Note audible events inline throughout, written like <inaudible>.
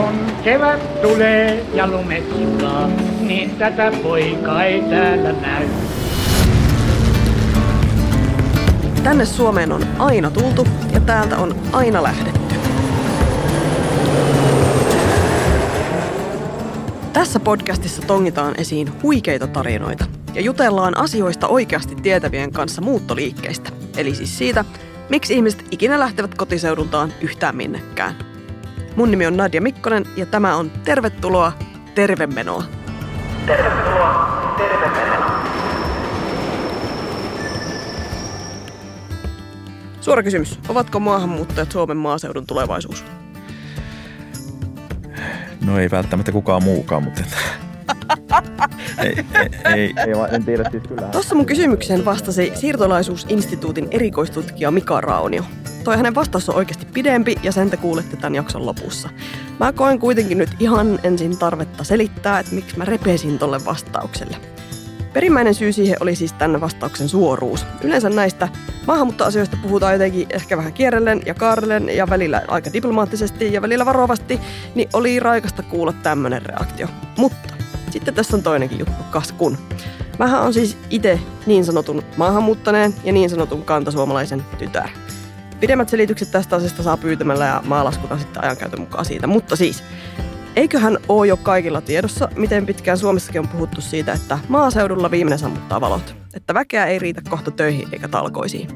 Kun kevät tulee ja lumet sulaa, niin tätä poikaa ei täällä näy. Tänne Suomeen on aina tultu ja täältä on aina lähdetty. Tässä podcastissa tongitaan esiin huikeita tarinoita ja jutellaan asioista oikeasti tietävien kanssa muuttoliikkeistä. Eli siis siitä, miksi ihmiset ikinä lähtevät kotiseudultaan yhtään minnekään. Mun nimi on Nadia Mikkonen ja tämä on Tervetuloa Tervemenoa. Tervetuloa Tervemenoa. Suora kysymys. Ovatko maahanmuuttajat Suomen maaseudun tulevaisuus? No ei välttämättä kukaan muukaan, mutta ei, ei, ei, en tiedä siis kyllä. Tuossa mun kysymykseen vastasi siirtolaisuusinstituutin erikoistutkija Mika Raunio. Toi hänen vastaus on oikeasti pidempi ja sen te kuulette tämän jakson lopussa. Mä koen kuitenkin nyt ihan ensin tarvetta selittää, että miksi mä repesin tolle vastaukselle. Perimmäinen syy siihen oli siis tänne vastauksen suoruus. Yleensä näistä maahanmuuttoasioista puhutaan jotenkin ehkä vähän kierrellen ja kaarellen ja välillä aika diplomaattisesti ja välillä varovasti, niin oli raikasta kuulla tämmöinen reaktio. Mutta sitten tässä on toinenkin juttu, kas kun. Mähän on siis itse niin sanotun maahanmuuttaneen ja niin sanotun kantasuomalaisen tytär. Pidemmät selitykset tästä asiasta saa pyytämällä ja mä sitten ajankäytön mukaan siitä. Mutta siis, eiköhän ole jo kaikilla tiedossa, miten pitkään Suomessakin on puhuttu siitä, että maaseudulla viimeinen sammuttaa valot. Että väkeä ei riitä kohta töihin eikä talkoisiin.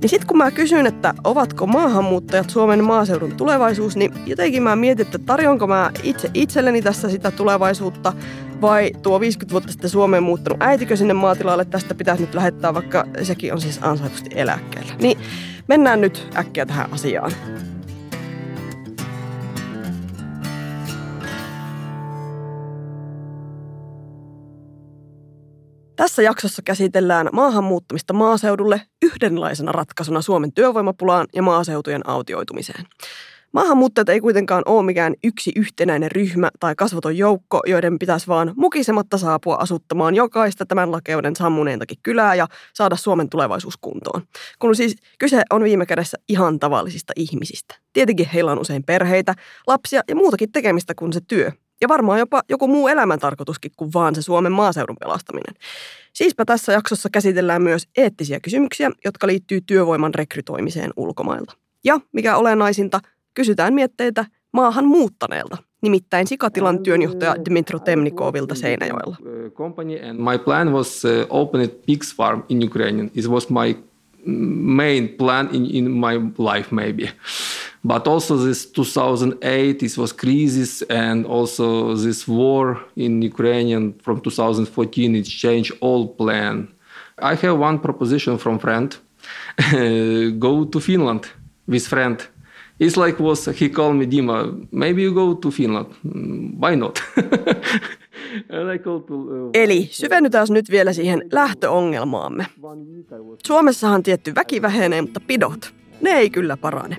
Niin sitten kun mä kysyn, että ovatko maahanmuuttajat Suomen maaseudun tulevaisuus, niin jotenkin mä mietin, että tarjonko mä itse itselleni tässä sitä tulevaisuutta vai tuo 50 vuotta sitten Suomeen muuttanut äitikö sinne maatilalle tästä pitäisi nyt lähettää, vaikka sekin on siis ansaitusti eläkkeellä. Niin mennään nyt äkkiä tähän asiaan. Tässä jaksossa käsitellään maahanmuuttamista maaseudulle yhdenlaisena ratkaisuna Suomen työvoimapulaan ja maaseutujen autioitumiseen. Maahanmuuttajat ei kuitenkaan ole mikään yksi yhtenäinen ryhmä tai kasvoton joukko, joiden pitäisi vaan mukisematta saapua asuttamaan jokaista tämän lakeuden sammuneentakin kylää ja saada Suomen tulevaisuus kuntoon. Kun siis kyse on viime kädessä ihan tavallisista ihmisistä. Tietenkin heillä on usein perheitä, lapsia ja muutakin tekemistä kuin se työ, ja varmaan jopa joku muu elämäntarkoituskin kuin vaan se Suomen maaseudun pelastaminen. Siispä tässä jaksossa käsitellään myös eettisiä kysymyksiä, jotka liittyy työvoiman rekrytoimiseen ulkomailta. Ja mikä olennaisinta, kysytään mietteitä maahan muuttaneelta, nimittäin Sikatilan työnjohtaja Dmitro Temnikovilta Seinäjoella. My plan was uh, open pigs farm in Ukraine. It was my main plan in, in my life maybe. But also this 2008, this was crisis, and also this war in Ukraine from 2014, it changed all plan. I have one proposition from friend: <laughs> go to Finland with friend. It's like was he called me Dima. Maybe you go to Finland. Why not? <laughs> Uh, Eli syvennytään nyt vielä siihen lähtöongelmaamme. Suomessahan tietty väki vähenee, mutta pidot, ne ei kyllä parane.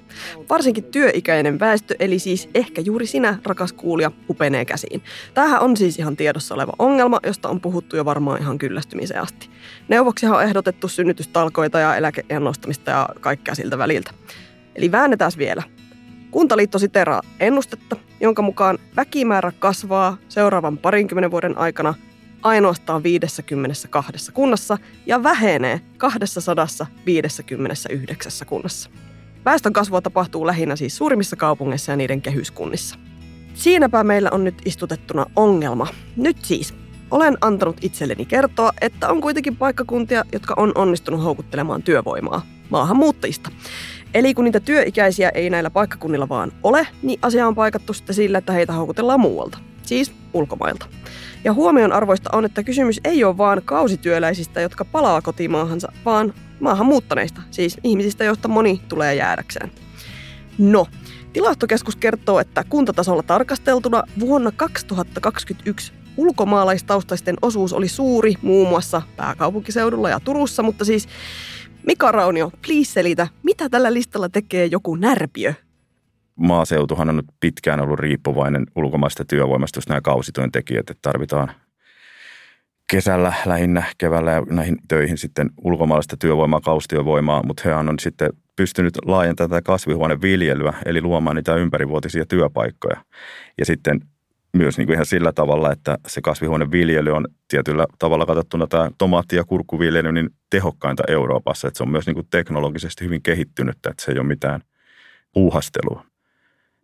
Varsinkin työikäinen väestö, eli siis ehkä juuri sinä, rakas kuulija, upenee käsiin. Tämähän on siis ihan tiedossa oleva ongelma, josta on puhuttu jo varmaan ihan kyllästymiseen asti. Neuvoksihan on ehdotettu synnytystalkoita ja eläkeän nostamista ja kaikkea siltä väliltä. Eli väännetään vielä. Kuntaliitto siteraa ennustetta, jonka mukaan väkimäärä kasvaa seuraavan parinkymmenen vuoden aikana ainoastaan 52 kunnassa ja vähenee 259 kunnassa. Väestön kasvua tapahtuu lähinnä siis suurimmissa kaupungeissa ja niiden kehyskunnissa. Siinäpä meillä on nyt istutettuna ongelma. Nyt siis olen antanut itselleni kertoa, että on kuitenkin paikkakuntia, jotka on onnistunut houkuttelemaan työvoimaa maahanmuuttajista. Eli kun niitä työikäisiä ei näillä paikkakunnilla vaan ole, niin asia on paikattu sitten sillä, että heitä houkutellaan muualta, siis ulkomailta. Ja huomion arvoista on, että kysymys ei ole vaan kausityöläisistä, jotka palaa kotimaahansa, vaan maahan muuttaneista, siis ihmisistä, joista moni tulee jäädäkseen. No, tilastokeskus kertoo, että kuntatasolla tarkasteltuna vuonna 2021 ulkomaalaistaustaisten osuus oli suuri muun muassa pääkaupunkiseudulla ja Turussa, mutta siis Mika Raunio, please selitä, mitä tällä listalla tekee joku närpiö? Maaseutuhan on nyt pitkään ollut riippuvainen ulkomaista työvoimasta, jos nämä kausityöntekijät, että tarvitaan kesällä lähinnä keväällä ja näihin töihin sitten ulkomaalaista työvoimaa, kaustyövoimaa, mutta he on sitten pystynyt laajentamaan tätä kasvihuoneviljelyä, eli luomaan niitä ympärivuotisia työpaikkoja. Ja sitten myös niin kuin ihan sillä tavalla, että se kasvihuoneviljely on tietyllä tavalla katsottuna tämä tomaatti- ja kurkkuviljely niin tehokkainta Euroopassa. Että se on myös niin kuin teknologisesti hyvin kehittynyt, että se ei ole mitään puuhastelua.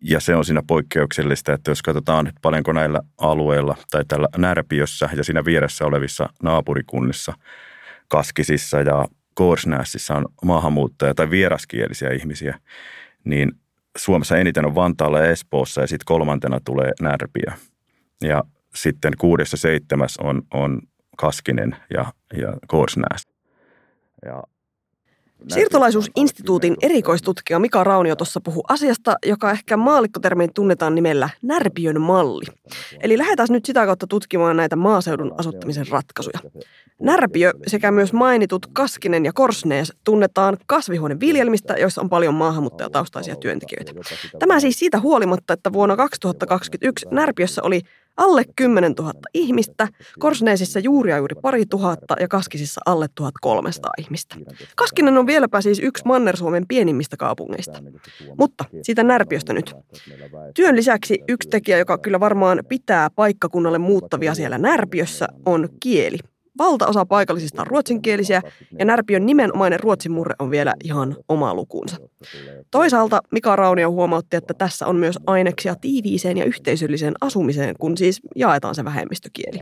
Ja se on siinä poikkeuksellista, että jos katsotaan, että paljonko näillä alueilla tai tällä Närpiössä ja siinä vieressä olevissa naapurikunnissa, Kaskisissa ja Korsnässissä on maahanmuuttajia tai vieraskielisiä ihmisiä, niin Suomessa eniten on Vantaalla ja Espoossa ja sitten kolmantena tulee Närpiö. Ja sitten kuudessa seitsemäs on, on Kaskinen ja, ja Korsnäs. Ja Siirtolaisuusinstituutin erikoistutkija Mika Raunio tuossa puhuu asiasta, joka ehkä maallikkotermein tunnetaan nimellä Närpiön malli. Eli lähdetään nyt sitä kautta tutkimaan näitä maaseudun asuttamisen ratkaisuja. Närpiö sekä myös mainitut Kaskinen ja Korsnees tunnetaan kasvihuoneviljelmistä, joissa on paljon maahanmuuttajataustaisia työntekijöitä. Tämä siis siitä huolimatta, että vuonna 2021 Närpiössä oli alle 10 000 ihmistä, Korsneesissa juuri ja juuri pari tuhatta ja Kaskisissa alle 1300 ihmistä. Kaskinen on vieläpä siis yksi Manner-Suomen pienimmistä kaupungeista. Mutta siitä Närpiöstä nyt. Työn lisäksi yksi tekijä, joka kyllä varmaan pitää paikkakunnalle muuttavia siellä Närpiössä, on kieli. Valtaosa paikallisista on ruotsinkielisiä ja Närpiön nimenomainen ruotsin murre on vielä ihan oma lukuunsa. Toisaalta Mika Raunio huomautti, että tässä on myös aineksia tiiviiseen ja yhteisölliseen asumiseen, kun siis jaetaan se vähemmistökieli.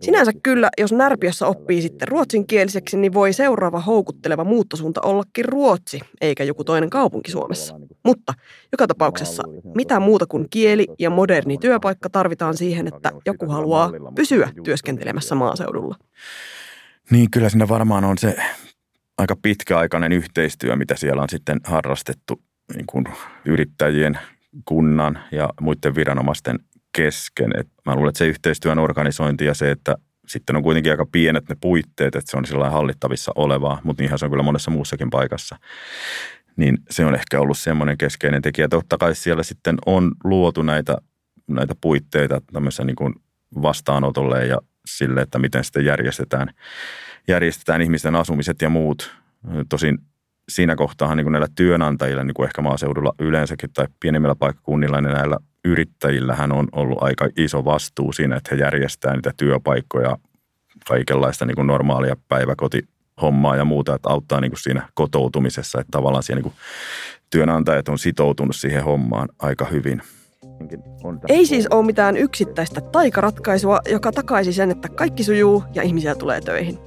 Sinänsä kyllä, jos Närpiössä oppii sitten ruotsinkieliseksi, niin voi seuraava houkutteleva muuttosuunta ollakin Ruotsi, eikä joku toinen kaupunki Suomessa. Mutta joka tapauksessa, mitä muuta kuin kieli ja moderni työpaikka tarvitaan siihen, että joku haluaa pysyä työskentelemässä maaseudulla? Niin, kyllä siinä varmaan on se aika pitkäaikainen yhteistyö, mitä siellä on sitten harrastettu niin kuin yrittäjien, kunnan ja muiden viranomaisten kesken. Et mä luulen, että se yhteistyön organisointi ja se, että sitten on kuitenkin aika pienet ne puitteet, että se on sillä hallittavissa olevaa, mutta niinhän se on kyllä monessa muussakin paikassa. Niin se on ehkä ollut semmoinen keskeinen tekijä. Totta kai siellä sitten on luotu näitä, näitä puitteita tämmöisen niin kuin vastaanotolle ja sille, että miten sitten järjestetään, järjestetään ihmisten asumiset ja muut. Tosin siinä kohtaa niin näillä työnantajilla, niin kuin ehkä maaseudulla yleensäkin tai pienimmillä paikkakunnilla, niin näillä yrittäjillähän on ollut aika iso vastuu siinä, että he järjestää niitä työpaikkoja, kaikenlaista niin kuin normaalia päiväkotihommaa ja muuta, että auttaa niin kuin siinä kotoutumisessa, että tavallaan siellä niin kuin työnantajat on sitoutunut siihen hommaan aika hyvin – ei siis ole mitään yksittäistä taikaratkaisua, joka takaisi sen, että kaikki sujuu ja ihmisiä tulee töihin.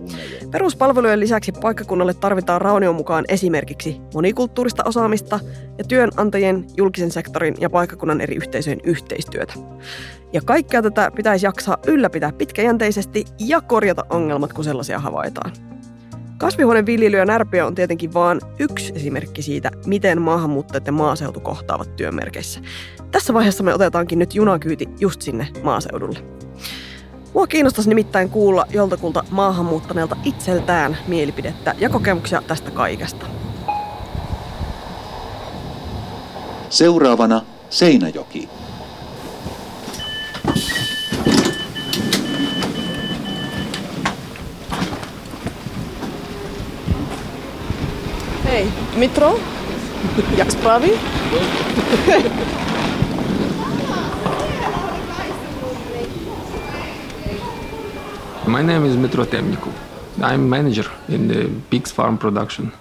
Peruspalvelujen lisäksi paikkakunnalle tarvitaan Raunion mukaan esimerkiksi monikulttuurista osaamista ja työnantajien, julkisen sektorin ja paikkakunnan eri yhteisöjen yhteistyötä. Ja kaikkea tätä pitäisi jaksaa ylläpitää pitkäjänteisesti ja korjata ongelmat, kun sellaisia havaitaan. Kasvihuoneviljely ja närpiö on tietenkin vain yksi esimerkki siitä, miten maahanmuuttajat ja maaseutu kohtaavat työmerkeissä. Tässä vaiheessa me otetaankin nyt junakyyti just sinne maaseudulle. Mua kiinnostaisi nimittäin kuulla joltakulta maahanmuuttaneelta itseltään mielipidettä ja kokemuksia tästä kaikesta. Seuraavana Seinäjoki. Hej, Mitro? Jak sprawy? <laughs> My name is Mitro Temnikov. I'm manager in the Pigs Farm production.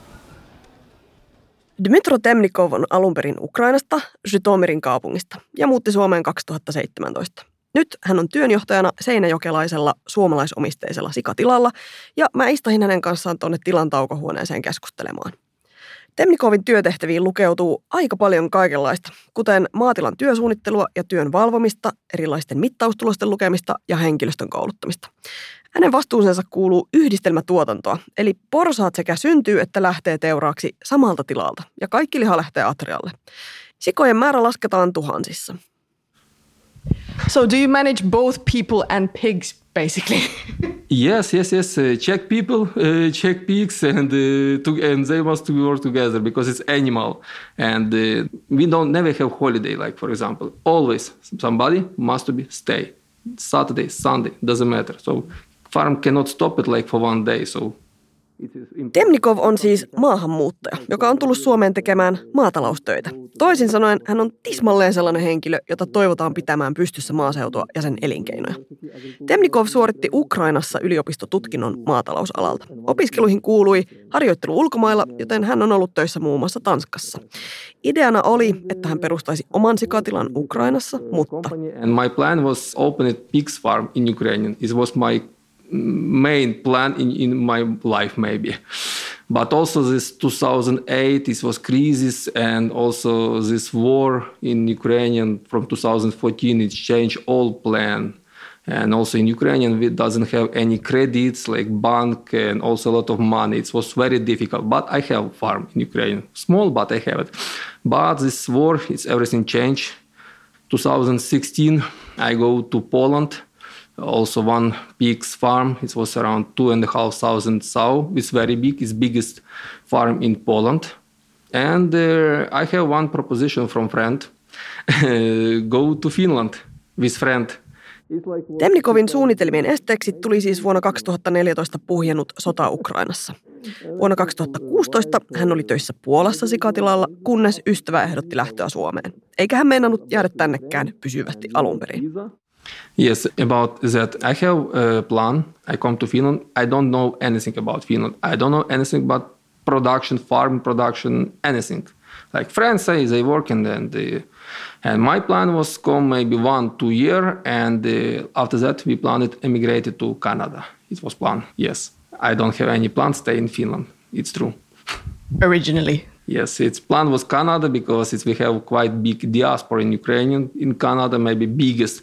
Dmitro Temnikov on alun perin Ukrainasta, Zhytomirin kaupungista ja muutti Suomeen 2017. Nyt hän on työnjohtajana seinäjokelaisella suomalaisomisteisella sikatilalla ja mä istahin hänen kanssaan tuonne tilan taukohuoneeseen keskustelemaan. Temnikovin työtehtäviin lukeutuu aika paljon kaikenlaista, kuten maatilan työsuunnittelua ja työn valvomista, erilaisten mittaustulosten lukemista ja henkilöstön kouluttamista. Hänen vastuusensa kuuluu yhdistelmätuotantoa, eli porsaat sekä syntyy että lähtee teuraaksi samalta tilalta, ja kaikki liha lähtee atrialle. Sikojen määrä lasketaan tuhansissa. So do you manage both people and pigs basically? <laughs> yes, yes, yes. Uh, Czech people, uh, Czech pigs, and uh, to, and they must work together because it's animal, and uh, we don't never have holiday. Like for example, always somebody must be stay. Saturday, Sunday doesn't matter. So farm cannot stop it like for one day. So Temnikov on siis maahanmuuttaja, joka on tullut Suomeen tekemään maataloustöitä. Toisin sanoen hän on tismalleen sellainen henkilö, jota toivotaan pitämään pystyssä maaseutua ja sen elinkeinoja. Temnikov suoritti Ukrainassa yliopistotutkinnon maatalousalalta. Opiskeluihin kuului harjoittelu ulkomailla, joten hän on ollut töissä muun muassa Tanskassa. Ideana oli, että hän perustaisi oman sikatilan Ukrainassa, mutta... And my plan was open a pigs farm in Ukraine. It was my main plan in, in my life maybe. But also this 2008 this was crisis and also this war in ukrainian from 2014 it changed all plan. And also in ukrainian we doesn't have any credits like bank and also a lot of money. It was very difficult but i have farm in ukraine. Small but i have it. But this war it's everything changed. 2016 i go to poland also one pig's farm. It was around two and a half thousand sow. It's very big. It's biggest farm in Poland. And uh, I have one proposition from friend. <laughs> Go to Finland with friend. Temnikovin suunnitelmien esteeksi tuli siis vuonna 2014 puhjennut sota Ukrainassa. Vuonna 2016 hän oli töissä Puolassa sikatilalla, kunnes ystävä ehdotti lähtöä Suomeen. Eikä hän meinannut jäädä tännekään pysyvästi alun perin. Yes, about that. I have a plan. I come to Finland. I don't know anything about Finland. I don't know anything about production, farm production, anything. Like friends say, they work and then they, and my plan was come maybe one, two year, and uh, after that we planned emigrated to Canada. It was plan. Yes, I don't have any plan stay in Finland. It's true. Originally. Yes, its plan was Canada because we have quite big diaspora in Ukrainian in Canada, maybe biggest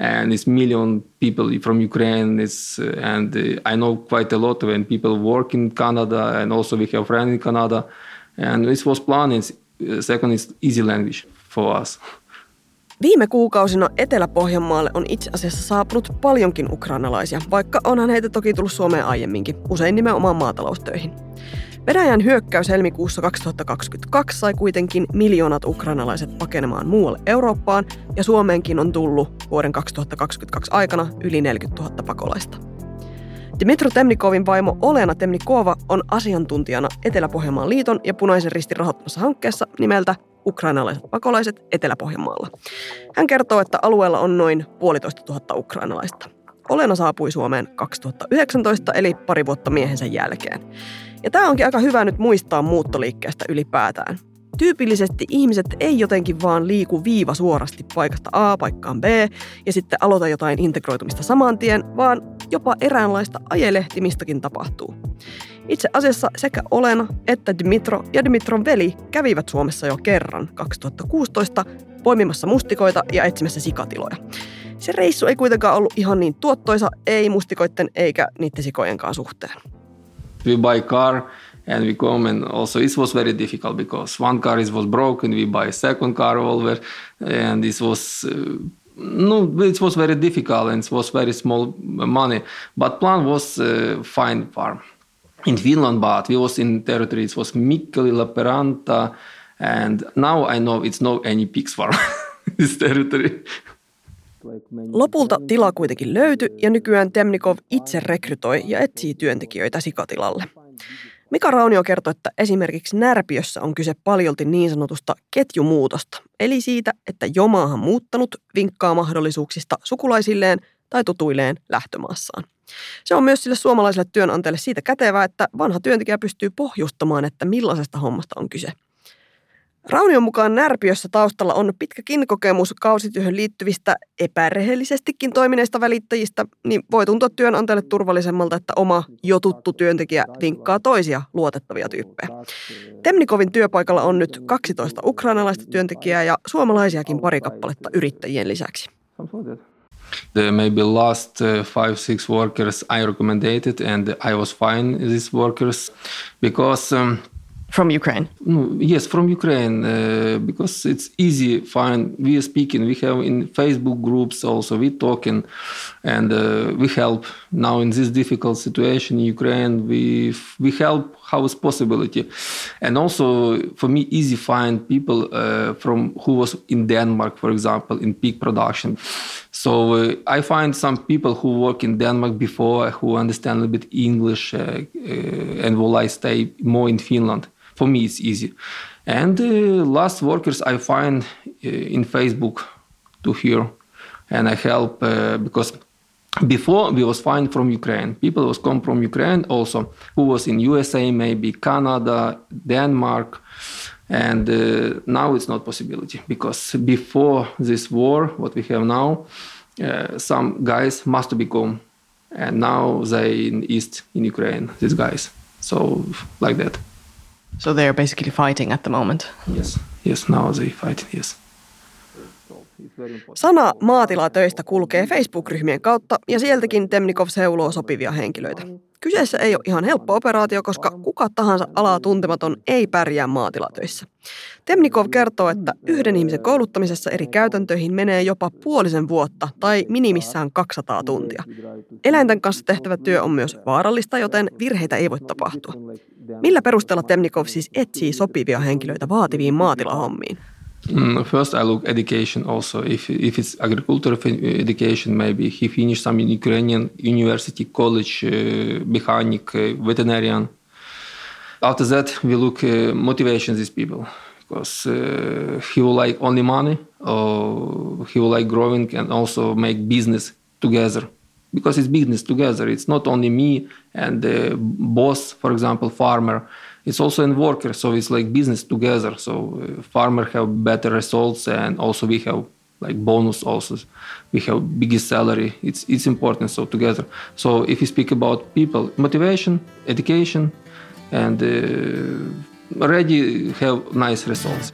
and it's million people from Ukraine. It's and I know quite a lot when people work in Canada, and also we have friends in Canada, and this was planned. Uh, second is easy language for us. Viime kuukausina Etelä-Pohjanmaalle on itse asiassa saapunut paljonkin ukrainalaisia, vaikka onhan heitä toki tullut Suomeen aiemminkin, usein nimenomaan maataloustöihin. Venäjän hyökkäys helmikuussa 2022 sai kuitenkin miljoonat ukrainalaiset pakenemaan muualle Eurooppaan ja Suomeenkin on tullut vuoden 2022 aikana yli 40 000 pakolaista. Dimitro Temnikovin vaimo Olena Temnikova on asiantuntijana Etelä-Pohjanmaan liiton ja Punaisen ristin rahoittamassa hankkeessa nimeltä Ukrainalaiset pakolaiset Etelä-Pohjanmaalla. Hän kertoo, että alueella on noin puolitoista tuhatta ukrainalaista. Olena saapui Suomeen 2019, eli pari vuotta miehensä jälkeen. Ja tämä onkin aika hyvä nyt muistaa muuttoliikkeestä ylipäätään. Tyypillisesti ihmiset ei jotenkin vaan liiku viiva suorasti paikasta A paikkaan B ja sitten aloita jotain integroitumista saman tien, vaan jopa eräänlaista ajelehtimistakin tapahtuu. Itse asiassa sekä Olena että Dimitro ja Dimitron veli kävivät Suomessa jo kerran 2016 poimimassa mustikoita ja etsimässä sikatiloja. Se reissu ei kuitenkaan ollut ihan niin tuottoisa, ei mustikoitten eikä niiden sikojenkaan suhteen. we buy car and we come and also it was very difficult because one car is was broken we buy a second car over and this was uh, no it was very difficult and it was very small money. But plan was uh, fine farm in finland but we was in territory it was mikkeli lappeenranta and now i know it's no any pigs farm. <laughs> This territory Lopulta tila kuitenkin löytyi ja nykyään Temnikov itse rekrytoi ja etsii työntekijöitä sikatilalle. Mika Raunio kertoi, että esimerkiksi Närpiössä on kyse paljolti niin sanotusta ketjumuutosta, eli siitä, että jo maahan muuttanut vinkkaa mahdollisuuksista sukulaisilleen tai tutuilleen lähtömaassaan. Se on myös sille suomalaiselle työnantajalle siitä kätevää, että vanha työntekijä pystyy pohjustamaan, että millaisesta hommasta on kyse – Raunion mukaan Närpiössä taustalla on pitkäkin kokemus kausityöhön liittyvistä epärehellisestikin toimineista välittäjistä, niin voi tuntua työnantajalle turvallisemmalta, että oma jo tuttu työntekijä vinkkaa toisia luotettavia tyyppejä. Temnikovin työpaikalla on nyt 12 ukrainalaista työntekijää ja suomalaisiakin pari kappaletta yrittäjien lisäksi. The maybe last uh, five six workers I recommended and I was fine these workers because um, From Ukraine? yes, from Ukraine, uh, because it's easy, fine. We are speaking, we have in Facebook groups also, we talking and uh, we help. Now in this difficult situation in Ukraine, we, we help how is possibility. And also for me, easy find people uh, from who was in Denmark, for example, in pig production. So uh, I find some people who work in Denmark before who understand a little bit English uh, uh, and will I stay more in Finland. For me, it's easy. And uh, last workers I find uh, in Facebook to here, and I help uh, because before we was fine from Ukraine. People was come from Ukraine also who was in USA, maybe Canada, Denmark, and uh, now it's not possibility because before this war, what we have now, uh, some guys must become, and now they in east in Ukraine. These guys, so like that. So they're basically fighting at the moment. Yes, yes. Now they fight. Yes. Sana maatilatöistä kulkee Facebook-ryhmien kautta ja sieltäkin Temnikov seuloo sopivia henkilöitä. Kyseessä ei ole ihan helppo operaatio, koska kuka tahansa alaa tuntematon ei pärjää maatilatöissä. Temnikov kertoo, että yhden ihmisen kouluttamisessa eri käytäntöihin menee jopa puolisen vuotta tai minimissään 200 tuntia. Eläinten kanssa tehtävä työ on myös vaarallista, joten virheitä ei voi tapahtua. Millä perusteella Temnikov siis etsii sopivia henkilöitä vaativiin maatilahommiin? Mm, first, I look education also. If if it's agricultural education, maybe he finished some Ukrainian university, college, uh, mechanic, uh, veterinarian. After that, we look uh, motivation these people because uh, he will like only money, or he will like growing and also make business together. Because it's business together. It's not only me and the boss, for example, farmer it's also in worker so it's like business together so uh, farmer have better results and also we have like bonus also we have biggest salary it's it's important so together so if you speak about people motivation education and uh, already have nice results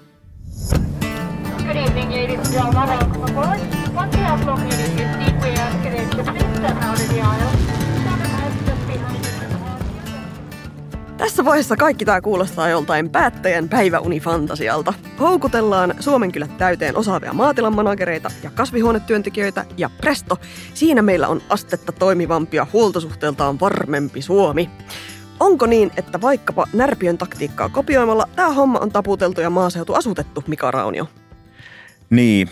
Good evening, ladies and gentlemen. Welcome aboard. Once you have located Tässä vaiheessa kaikki tämä kuulostaa joltain päättäjän päiväunifantasialta. Houkutellaan Suomen kyllä täyteen osaavia maatilamanagereita ja kasvihuonetyöntekijöitä ja presto, siinä meillä on astetta toimivampia huoltosuhteeltaan varmempi Suomi. Onko niin, että vaikkapa närpiön taktiikkaa kopioimalla tämä homma on taputeltu ja maaseutu asutettu, Mika Raunio? Niin,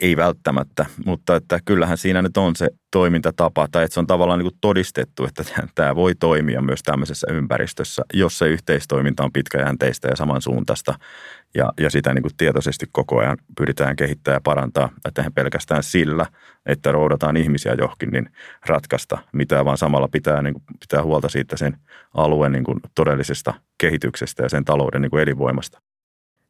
ei välttämättä, mutta että kyllähän siinä nyt on se toimintatapa, tai että se on tavallaan niin kuin todistettu, että tämä voi toimia myös tämmöisessä ympäristössä, jos se yhteistoiminta on pitkäjänteistä ja samansuuntaista, ja, ja sitä niin kuin tietoisesti koko ajan pyritään kehittämään ja parantaa, että pelkästään sillä, että roudataan ihmisiä johonkin, niin ratkaista mitään, vaan samalla pitää, niin kuin, pitää huolta siitä sen alueen niin kuin todellisesta kehityksestä ja sen talouden niin kuin elinvoimasta.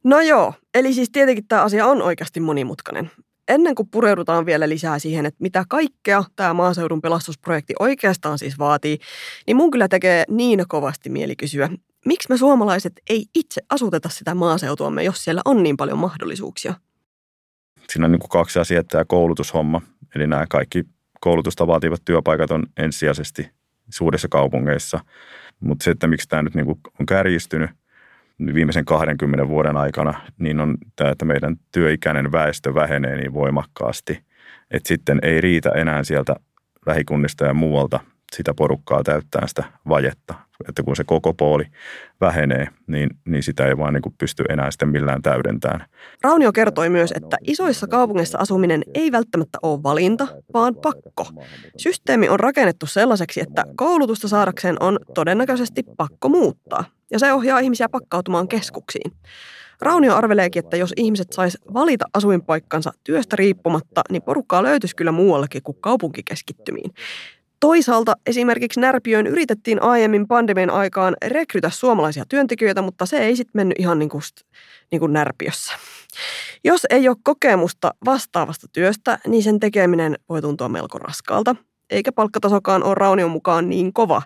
No joo, eli siis tietenkin tämä asia on oikeasti monimutkainen ennen kuin pureudutaan vielä lisää siihen, että mitä kaikkea tämä maaseudun pelastusprojekti oikeastaan siis vaatii, niin mun kyllä tekee niin kovasti mieli kysyä, miksi me suomalaiset ei itse asuteta sitä maaseutuamme, jos siellä on niin paljon mahdollisuuksia? Siinä on niin kuin kaksi asiaa, tämä koulutushomma, eli nämä kaikki koulutusta vaativat työpaikat on ensisijaisesti suurissa kaupungeissa, mutta se, että miksi tämä nyt niin kuin on kärjistynyt – viimeisen 20 vuoden aikana, niin on tämä, että meidän työikäinen väestö vähenee niin voimakkaasti, että sitten ei riitä enää sieltä lähikunnista ja muualta sitä porukkaa täyttää sitä vajetta. Että kun se koko pooli vähenee, niin, niin sitä ei vaan niin kuin pysty enää sitten millään täydentämään. Raunio kertoi myös, että isoissa kaupungeissa asuminen ei välttämättä ole valinta, vaan pakko. Systeemi on rakennettu sellaiseksi, että koulutusta saadakseen on todennäköisesti pakko muuttaa ja se ohjaa ihmisiä pakkautumaan keskuksiin. Raunio arveleekin, että jos ihmiset sais valita asuinpaikkansa työstä riippumatta, niin porukkaa löytyisi kyllä muuallekin kuin kaupunkikeskittymiin. Toisaalta esimerkiksi Närpiöön yritettiin aiemmin pandemian aikaan rekrytä suomalaisia työntekijöitä, mutta se ei sitten mennyt ihan niin kuin, niin kuin Närpiössä. Jos ei ole kokemusta vastaavasta työstä, niin sen tekeminen voi tuntua melko raskaalta, eikä palkkatasokaan ole Raunion mukaan niin kova.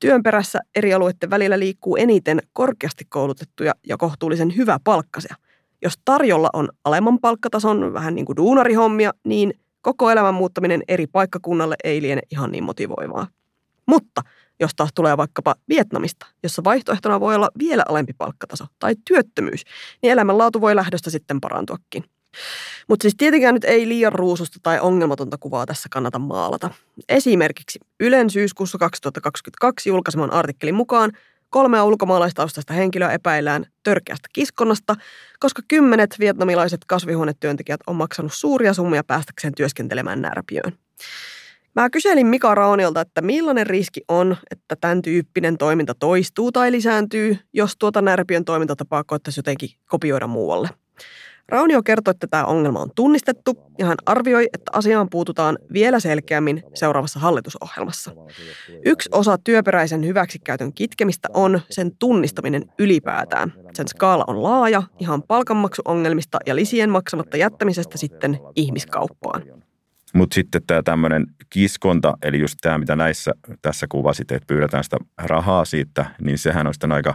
Työn perässä eri alueiden välillä liikkuu eniten korkeasti koulutettuja ja kohtuullisen hyvä palkkasia. Jos tarjolla on alemman palkkatason vähän niin kuin duunarihommia, niin koko elämän muuttaminen eri paikkakunnalle ei liene ihan niin motivoivaa. Mutta jos taas tulee vaikkapa Vietnamista, jossa vaihtoehtona voi olla vielä alempi palkkataso tai työttömyys, niin elämänlaatu voi lähdöstä sitten parantuakin. Mutta siis tietenkään nyt ei liian ruususta tai ongelmatonta kuvaa tässä kannata maalata. Esimerkiksi Ylen syyskuussa 2022 julkaiseman artikkelin mukaan kolmea ulkomaalaistaustaista henkilöä epäillään törkeästä kiskonnasta, koska kymmenet vietnamilaiset kasvihuonetyöntekijät on maksanut suuria summia päästäkseen työskentelemään närpiöön. Mä kyselin Mika Raunilta, että millainen riski on, että tämän tyyppinen toiminta toistuu tai lisääntyy, jos tuota närpiön toimintatapaa koettaisiin jotenkin kopioida muualle. Raunio kertoi, että tämä ongelma on tunnistettu ja hän arvioi, että asiaan puututaan vielä selkeämmin seuraavassa hallitusohjelmassa. Yksi osa työperäisen hyväksikäytön kitkemistä on sen tunnistaminen ylipäätään. Sen skaala on laaja, ihan palkanmaksuongelmista ja lisien maksamatta jättämisestä sitten ihmiskauppaan. Mutta sitten tämä tämmöinen kiskonta, eli just tämä, mitä näissä tässä kuvasit, että pyydetään sitä rahaa siitä, niin sehän on sitten aika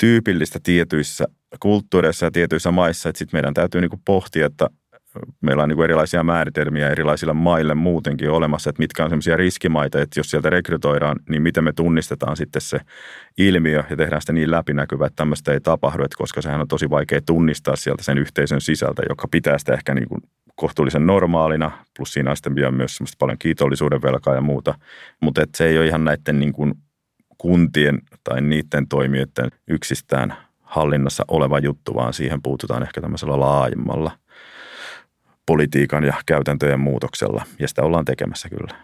tyypillistä tietyissä kulttuureissa ja tietyissä maissa, että sitten meidän täytyy niinku pohtia, että meillä on niinku erilaisia määritelmiä erilaisilla maille muutenkin olemassa, että mitkä on sellaisia riskimaita, että jos sieltä rekrytoidaan, niin miten me tunnistetaan sitten se ilmiö ja tehdään sitä niin läpinäkyvä, että tämmöistä ei tapahdu, että koska sehän on tosi vaikea tunnistaa sieltä sen yhteisön sisältä, joka pitää sitä ehkä niin kuin kohtuullisen normaalina, plus siinä on sitten myös semmoista paljon kiitollisuuden velkaa ja muuta, mutta se ei ole ihan näiden niin kuin kuntien tai niiden toimijoiden yksistään hallinnassa oleva juttu, vaan siihen puututaan ehkä tämmöisellä laajemmalla politiikan ja käytäntöjen muutoksella, ja sitä ollaan tekemässä kyllä.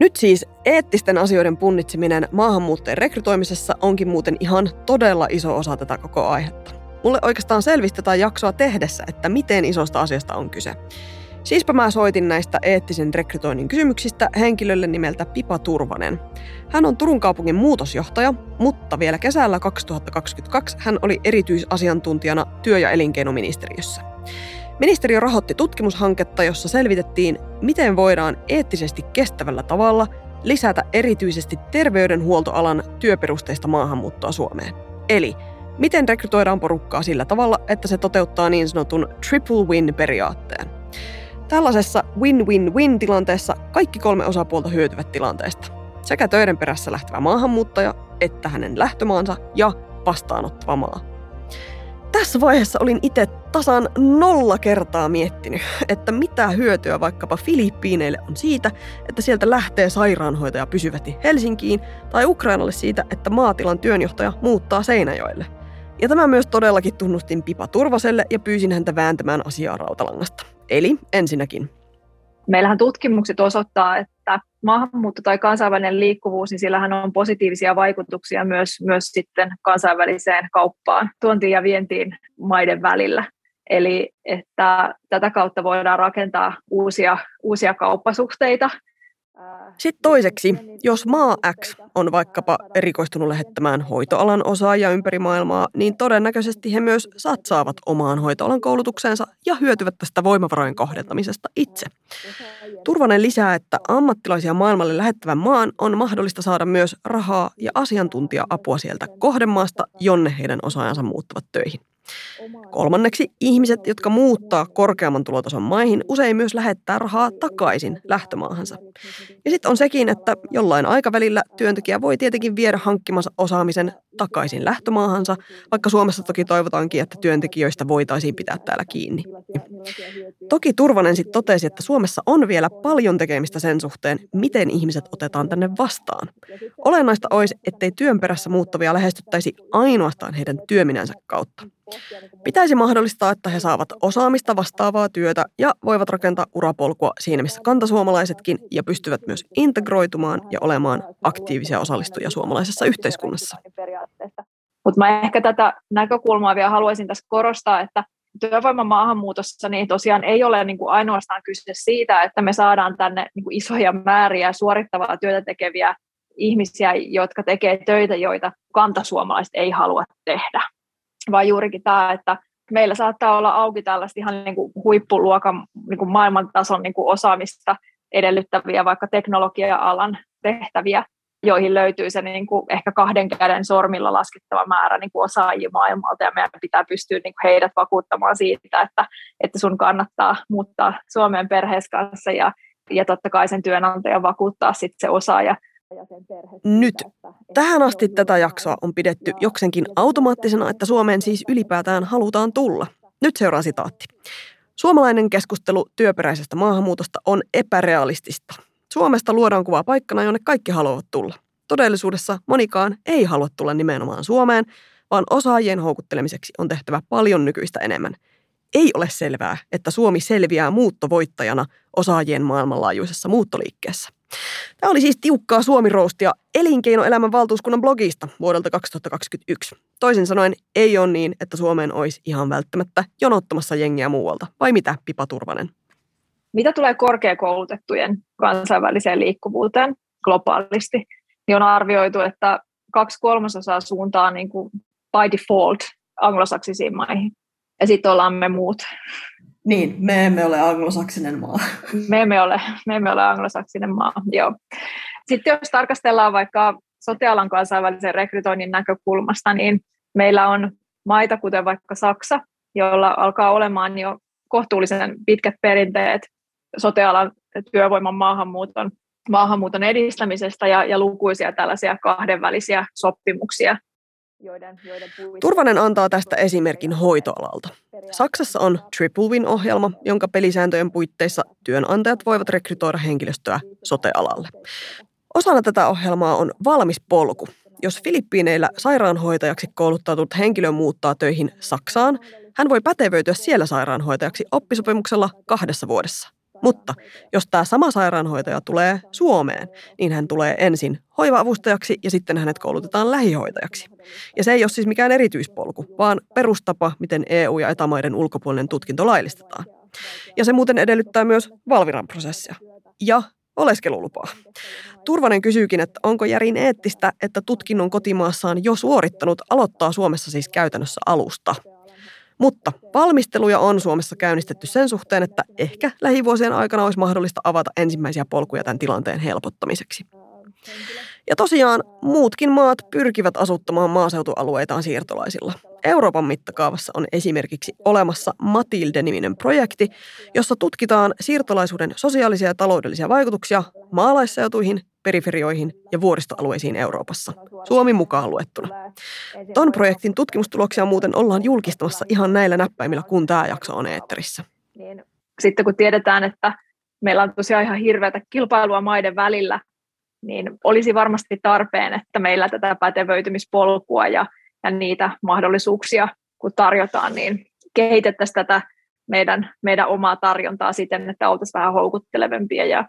Nyt siis eettisten asioiden punnitseminen maahanmuuttajien rekrytoimisessa onkin muuten ihan todella iso osa tätä koko aihetta. Mulle oikeastaan selvisi tätä jaksoa tehdessä, että miten isosta asiasta on kyse. Siispä mä soitin näistä eettisen rekrytoinnin kysymyksistä henkilölle nimeltä Pipa Turvanen. Hän on Turun kaupungin muutosjohtaja, mutta vielä kesällä 2022 hän oli erityisasiantuntijana työ- ja elinkeinoministeriössä. Ministeriö rahoitti tutkimushanketta, jossa selvitettiin, miten voidaan eettisesti kestävällä tavalla lisätä erityisesti terveydenhuoltoalan työperusteista maahanmuuttoa Suomeen. Eli miten rekrytoidaan porukkaa sillä tavalla, että se toteuttaa niin sanotun triple win-periaatteen. Tällaisessa win-win-win-tilanteessa kaikki kolme osapuolta hyötyvät tilanteesta. Sekä töiden perässä lähtevä maahanmuuttaja, että hänen lähtömaansa ja vastaanottava maa. Tässä vaiheessa olin itse tasan nolla kertaa miettinyt, että mitä hyötyä vaikkapa Filippiineille on siitä, että sieltä lähtee sairaanhoitaja pysyvästi Helsinkiin, tai Ukrainalle siitä, että maatilan työnjohtaja muuttaa Seinäjoelle. Ja tämä myös todellakin tunnustin Pipa Turvaselle ja pyysin häntä vääntämään asiaa rautalangasta. Eli ensinnäkin. Meillähän tutkimukset osoittaa, että maahanmuutto tai kansainvälinen liikkuvuus, niin sillähän on positiivisia vaikutuksia myös, myös sitten kansainväliseen kauppaan, tuontiin ja vientiin maiden välillä. Eli että tätä kautta voidaan rakentaa uusia, uusia kauppasuhteita sitten toiseksi, jos maa X on vaikkapa erikoistunut lähettämään hoitoalan osaajia ympäri maailmaa, niin todennäköisesti he myös satsaavat omaan hoitoalan koulutukseensa ja hyötyvät tästä voimavarojen kohdentamisesta itse. Turvanen lisää, että ammattilaisia maailmalle lähettävän maan on mahdollista saada myös rahaa ja asiantuntija-apua sieltä kohdemaasta, jonne heidän osaajansa muuttavat töihin. Kolmanneksi, ihmiset, jotka muuttaa korkeamman tulotason maihin, usein myös lähettää rahaa takaisin lähtömaahansa. Ja sitten on sekin, että jollain aikavälillä työntekijä voi tietenkin viedä hankkimansa osaamisen takaisin lähtömaahansa, vaikka Suomessa toki toivotaankin, että työntekijöistä voitaisiin pitää täällä kiinni. Toki Turvanen sitten totesi, että Suomessa on vielä paljon tekemistä sen suhteen, miten ihmiset otetaan tänne vastaan. Olennaista olisi, ettei työn perässä muuttavia lähestyttäisi ainoastaan heidän työminänsä kautta. Pitäisi mahdollistaa, että he saavat osaamista vastaavaa työtä ja voivat rakentaa urapolkua siinä, missä kantasuomalaisetkin ja pystyvät myös integroitumaan ja olemaan aktiivisia osallistujia suomalaisessa yhteiskunnassa. Mutta mä ehkä tätä näkökulmaa vielä haluaisin tässä korostaa, että työvoiman maahanmuutossa niin tosiaan ei ole niin kuin ainoastaan kyse siitä, että me saadaan tänne niin kuin isoja määriä suorittavaa työtä tekeviä ihmisiä, jotka tekee töitä, joita kantasuomalaiset ei halua tehdä. Vaan juurikin tämä, että meillä saattaa olla auki tällaista ihan niin kuin huippuluokan niin kuin maailmantason niin kuin osaamista edellyttäviä vaikka teknologia-alan tehtäviä, joihin löytyy se niin kuin ehkä kahden käden sormilla laskettava määrä niin kuin osaajia maailmalta, ja meidän pitää pystyä niin kuin heidät vakuuttamaan siitä, että, että sun kannattaa muuttaa Suomeen perheessä kanssa, ja, ja totta kai sen työnantajan vakuuttaa sitten se osaaja nyt. Tähän asti tätä jaksoa on pidetty joksenkin automaattisena, että Suomeen siis ylipäätään halutaan tulla. Nyt seuraa sitaatti. Suomalainen keskustelu työperäisestä maahanmuutosta on epärealistista. Suomesta luodaan kuvaa paikkana, jonne kaikki haluavat tulla. todellisuudessa monikaan ei halua tulla nimenomaan Suomeen, vaan osaajien houkuttelemiseksi on tehtävä paljon nykyistä enemmän. Ei ole selvää, että Suomi selviää muuttovoittajana osaajien maailmanlaajuisessa muuttoliikkeessä. Tämä oli siis tiukkaa Suomi-roustia elinkeinoelämän valtuuskunnan blogista vuodelta 2021. Toisin sanoen ei ole niin, että Suomeen olisi ihan välttämättä jonottamassa jengiä muualta. Vai mitä, Pipa Turvanen? Mitä tulee korkeakoulutettujen kansainväliseen liikkuvuuteen globaalisti, niin on arvioitu, että kaksi kolmasosaa suuntaa niin kuin by default anglosaksisiin maihin. Ja sitten ollaan me muut. Niin, me emme ole anglosaksinen maa. Me emme ole, me emme ole anglosaksinen maa, joo. Sitten jos tarkastellaan vaikka sotealan kansainvälisen rekrytoinnin näkökulmasta, niin meillä on maita, kuten vaikka Saksa, jolla alkaa olemaan jo kohtuullisen pitkät perinteet sotealan työvoiman maahanmuuton, maahanmuuton edistämisestä ja, ja lukuisia tällaisia kahdenvälisiä sopimuksia Joiden, joiden Turvanen antaa tästä esimerkin hoitoalalta. Saksassa on Triple Win-ohjelma, jonka pelisääntöjen puitteissa työnantajat voivat rekrytoida henkilöstöä sotealalle. Osana tätä ohjelmaa on valmis polku. Jos Filippiineillä sairaanhoitajaksi kouluttautunut henkilö muuttaa töihin Saksaan, hän voi pätevöityä siellä sairaanhoitajaksi oppisopimuksella kahdessa vuodessa – mutta jos tämä sama sairaanhoitaja tulee Suomeen, niin hän tulee ensin hoiva-avustajaksi ja sitten hänet koulutetaan lähihoitajaksi. Ja se ei ole siis mikään erityispolku, vaan perustapa, miten EU- ja etämaiden ulkopuolinen tutkinto laillistetaan. Ja se muuten edellyttää myös Valviran prosessia ja oleskelulupaa. Turvanen kysyykin, että onko järin eettistä, että tutkinnon kotimaassaan jo suorittanut aloittaa Suomessa siis käytännössä alusta – mutta valmisteluja on Suomessa käynnistetty sen suhteen, että ehkä lähivuosien aikana olisi mahdollista avata ensimmäisiä polkuja tämän tilanteen helpottamiseksi. Ja tosiaan muutkin maat pyrkivät asuttamaan maaseutualueitaan siirtolaisilla. Euroopan mittakaavassa on esimerkiksi olemassa Matilde-niminen projekti, jossa tutkitaan siirtolaisuuden sosiaalisia ja taloudellisia vaikutuksia maalaisseutuihin periferioihin ja vuoristoalueisiin Euroopassa, Suomi mukaan luettuna. Ton projektin tutkimustuloksia muuten ollaan julkistamassa ihan näillä näppäimillä, kun tämä jakso on eetterissä. Sitten kun tiedetään, että meillä on tosiaan ihan hirveätä kilpailua maiden välillä, niin olisi varmasti tarpeen, että meillä tätä pätevöitymispolkua ja, ja niitä mahdollisuuksia, kun tarjotaan, niin kehitettäisiin tätä meidän, meidän omaa tarjontaa siten, että oltaisiin vähän houkuttelevempia ja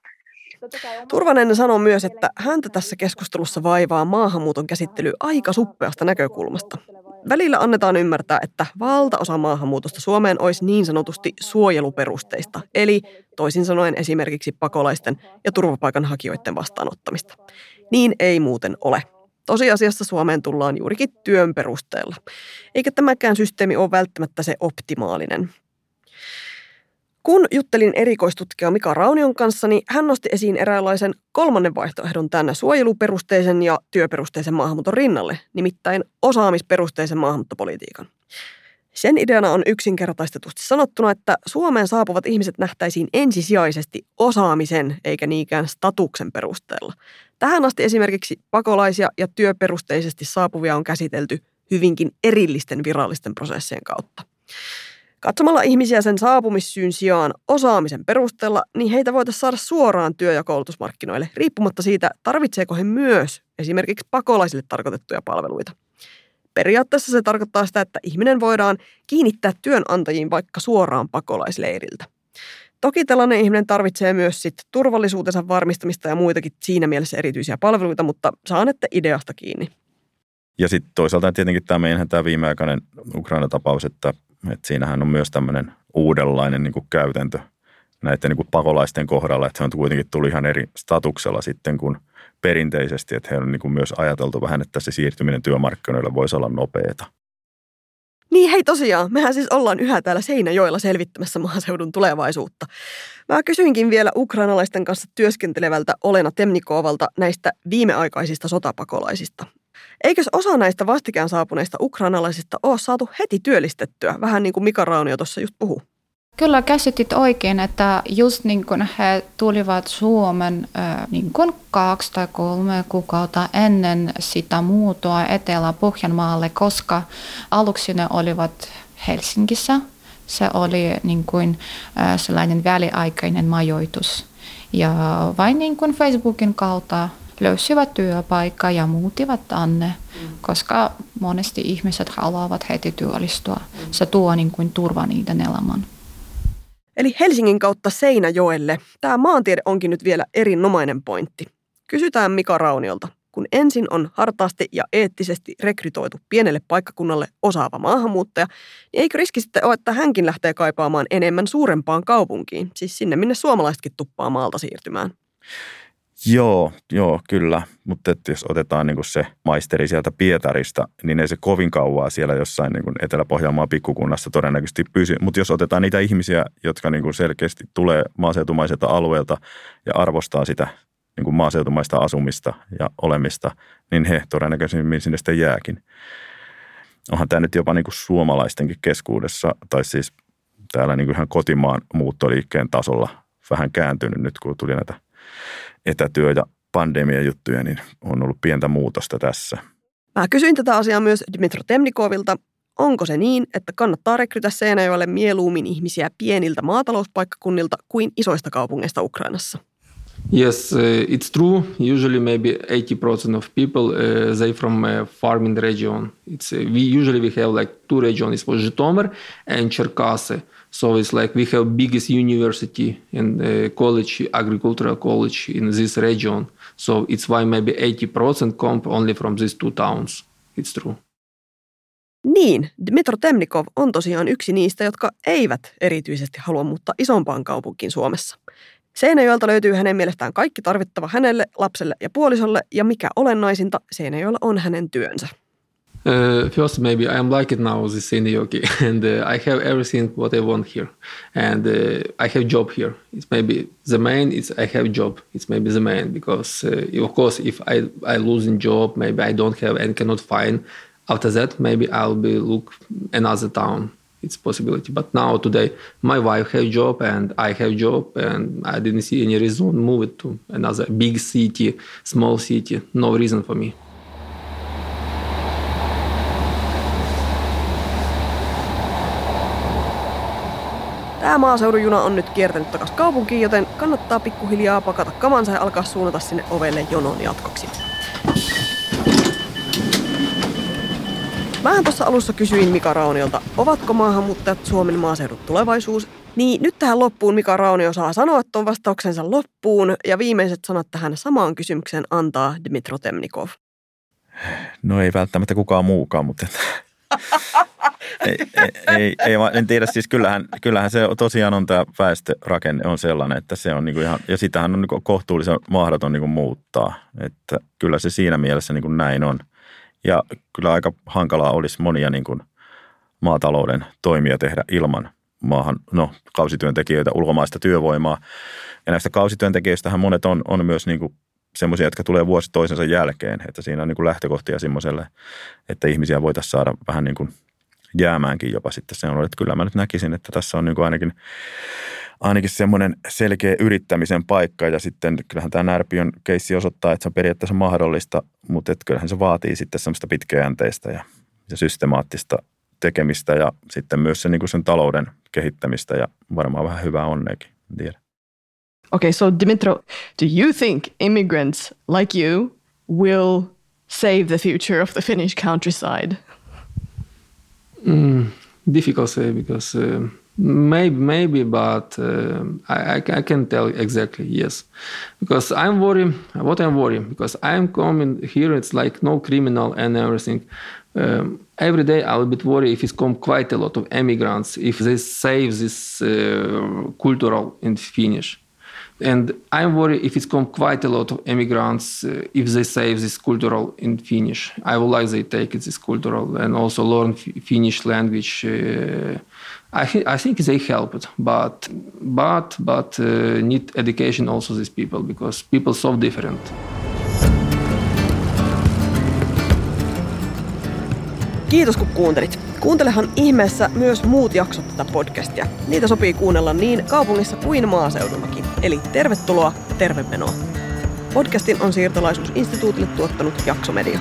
Turvanen sanoo myös, että häntä tässä keskustelussa vaivaa maahanmuuton käsittely aika suppeasta näkökulmasta. Välillä annetaan ymmärtää, että valtaosa maahanmuutosta Suomeen olisi niin sanotusti suojeluperusteista, eli toisin sanoen esimerkiksi pakolaisten ja turvapaikanhakijoiden vastaanottamista. Niin ei muuten ole. Tosiasiassa Suomeen tullaan juurikin työn perusteella. Eikä tämäkään systeemi ole välttämättä se optimaalinen. Kun juttelin erikoistutkija Mika Raunion kanssa, niin hän nosti esiin eräänlaisen kolmannen vaihtoehdon tänne suojeluperusteisen ja työperusteisen maahanmuuton rinnalle, nimittäin osaamisperusteisen maahanmuuttopolitiikan. Sen ideana on yksinkertaistetusti sanottuna, että Suomeen saapuvat ihmiset nähtäisiin ensisijaisesti osaamisen eikä niinkään statuksen perusteella. Tähän asti esimerkiksi pakolaisia ja työperusteisesti saapuvia on käsitelty hyvinkin erillisten virallisten prosessien kautta. Katsomalla ihmisiä sen saapumissyyn sijaan osaamisen perusteella, niin heitä voitaisiin saada suoraan työ- ja koulutusmarkkinoille, riippumatta siitä, tarvitseeko he myös esimerkiksi pakolaisille tarkoitettuja palveluita. Periaatteessa se tarkoittaa sitä, että ihminen voidaan kiinnittää työnantajiin vaikka suoraan pakolaisleiriltä. Toki tällainen ihminen tarvitsee myös sit turvallisuutensa varmistamista ja muitakin siinä mielessä erityisiä palveluita, mutta saanette ideasta kiinni. Ja sitten toisaalta tietenkin tämä meidän tämä viimeaikainen Ukraina-tapaus, että että siinähän on myös tämmöinen uudenlainen niin kuin käytäntö näiden niin kuin pakolaisten kohdalla, että se on kuitenkin tuli ihan eri statuksella sitten kuin perinteisesti, että he on niin kuin myös ajateltu vähän, että se siirtyminen työmarkkinoille voisi olla nopeata. Niin hei tosiaan, mehän siis ollaan yhä täällä Seinäjoella selvittämässä maaseudun tulevaisuutta. Mä kysyinkin vielä ukrainalaisten kanssa työskentelevältä Olena Temnikovalta näistä viimeaikaisista sotapakolaisista. Eikös osa näistä vastikään saapuneista ukrainalaisista ole saatu heti työllistettyä, vähän niin kuin Mika Raunio tuossa just puhuu? Kyllä käsitit oikein, että just niin kuin he tulivat Suomen niin kuin kaksi tai kolme kuukautta ennen sitä muutoa Etelä-Pohjanmaalle, koska aluksi ne olivat Helsingissä. Se oli niin kuin sellainen väliaikainen majoitus. Ja vain niin kuin Facebookin kautta löysivät työpaikkaa ja muutivat tänne, koska monesti ihmiset haluavat heti työllistyä. Se tuo niin kuin turva niiden elämän. Eli Helsingin kautta Seinäjoelle. Tämä maantiede onkin nyt vielä erinomainen pointti. Kysytään Mika Rauniolta, kun ensin on hartaasti ja eettisesti rekrytoitu pienelle paikkakunnalle osaava maahanmuuttaja, niin eikö riski sitten ole, että hänkin lähtee kaipaamaan enemmän suurempaan kaupunkiin, siis sinne, minne suomalaisetkin tuppaa maalta siirtymään? Joo, joo, kyllä. Mutta jos otetaan niin se maisteri sieltä Pietarista, niin ei se kovin kauaa siellä jossain niin Etelä-Pohjanmaan pikkukunnassa todennäköisesti pysy. Mutta jos otetaan niitä ihmisiä, jotka niin selkeästi tulee maaseutumaiselta alueelta ja arvostaa sitä niin maaseutumaista asumista ja olemista, niin he todennäköisemmin sinne sitten jääkin. Onhan tämä nyt jopa niin suomalaistenkin keskuudessa, tai siis täällä niin ihan kotimaan muuttoliikkeen tasolla vähän kääntynyt nyt, kun tuli näitä etätyö- ja pandemia-juttuja, niin on ollut pientä muutosta tässä. Mä kysyin tätä asiaa myös Dmitro Temnikovilta. Onko se niin, että kannattaa rekrytä Seinäjoelle mieluummin ihmisiä pieniltä maatalouspaikkakunnilta kuin isoista kaupungeista Ukrainassa? Yes, uh, it's true. Usually, maybe 80% of people uh, they from a farming region. It's uh, we usually we have like two regions for Zhytomyr and Cherkasy. So it's like we have biggest university and uh, college, agricultural college in this region. So it's why maybe 80% come only from these two towns. It's true. Niin, Dmitro Temnikov on tosiaan yksi niistä, jotka eivät erityisesti halua muuttaa isompaan kaupunkiin Suomessa. Seinäjoelta löytyy hänen mielestään kaikki tarvittava hänelle, lapselle ja puolisolle, ja mikä olennaisinta, Seinäjoella on hänen työnsä. Uh, first, maybe I am like it now, this Seinäjoki, <laughs> and uh, I have everything what I want here, and uh, I have job here. It's maybe the main. It's I have job. It's maybe the main because uh, of course if I I losing job, maybe I don't have and cannot find. After that, maybe I'll be look another town it's possibility. But now today, my wife have job and I have job, and I didn't see any reason move it to another big city, small city. No reason for me. Tämä maaseudun juna on nyt kiertänyt takaisin kaupunkiin, joten kannattaa pikkuhiljaa pakata kamansa ja alkaa suunnata sinne ovelle jonon jatkoksi. Vähän tuossa alussa kysyin Mika Rauniolta, ovatko maahanmuuttajat Suomen maaseudun tulevaisuus? Niin nyt tähän loppuun Mika Raunio saa sanoa tuon vastauksensa loppuun ja viimeiset sanat tähän samaan kysymykseen antaa Dmitro Temnikov. No ei välttämättä kukaan muukaan, mutta ei, ei, ei, en tiedä, siis kyllähän, kyllähän se tosiaan on tämä väestörakenne on sellainen, että se on niinku ihan, ja sitähän on niinku kohtuullisen mahdoton niinku muuttaa, että kyllä se siinä mielessä niinku näin on. Ja kyllä aika hankalaa olisi monia niin kuin maatalouden toimia tehdä ilman maahan, no, kausityöntekijöitä, ulkomaista työvoimaa. Ja näistä kausityöntekijöistähän monet on, on myös niin kuin semmoisia, jotka tulee vuosi toisensa jälkeen, että siinä on niin kuin lähtökohtia semmoiselle, että ihmisiä voitaisiin saada vähän niin kuin jäämäänkin jopa sitten se on, että kyllä mä nyt näkisin, että tässä on niin kuin ainakin, ainakin semmoinen selkeä yrittämisen paikka. Ja sitten kyllähän tämä Närpiön keissi osoittaa, että se on periaatteessa mahdollista, mutta että kyllähän se vaatii sitten semmoista pitkäjänteistä ja, ja systemaattista tekemistä ja sitten myös se, niin kuin sen talouden kehittämistä. Ja varmaan vähän hyvää onneekin, en tiedä. Okay, so Dimitro, do you think immigrants like you will save the future of the Finnish countryside? Mm, difficult to say because uh, maybe, maybe, but uh, I, I, I can tell exactly yes, because I'm worried. What I'm worried because I'm coming here. It's like no criminal and everything. Um, every day I'll be worried if it's come quite a lot of immigrants if they save this uh, cultural in Finnish. And I'm worried if it's come quite a lot of immigrants, uh, if they save this cultural in Finnish. I would like they take this cultural and also learn Finnish language. Uh, I, I think they help it, but but but uh, need education also these people because people so different. Kiitos kun kuuntelit. Kuuntelehan ihmeessä myös muut jaksot tätä podcastia. Niitä sopii kuunnella niin kaupungissa kuin maaseudullakin. Eli tervetuloa, tervemenoa. Podcastin on siirtolaisuusinstituutille tuottanut Jaksomedia.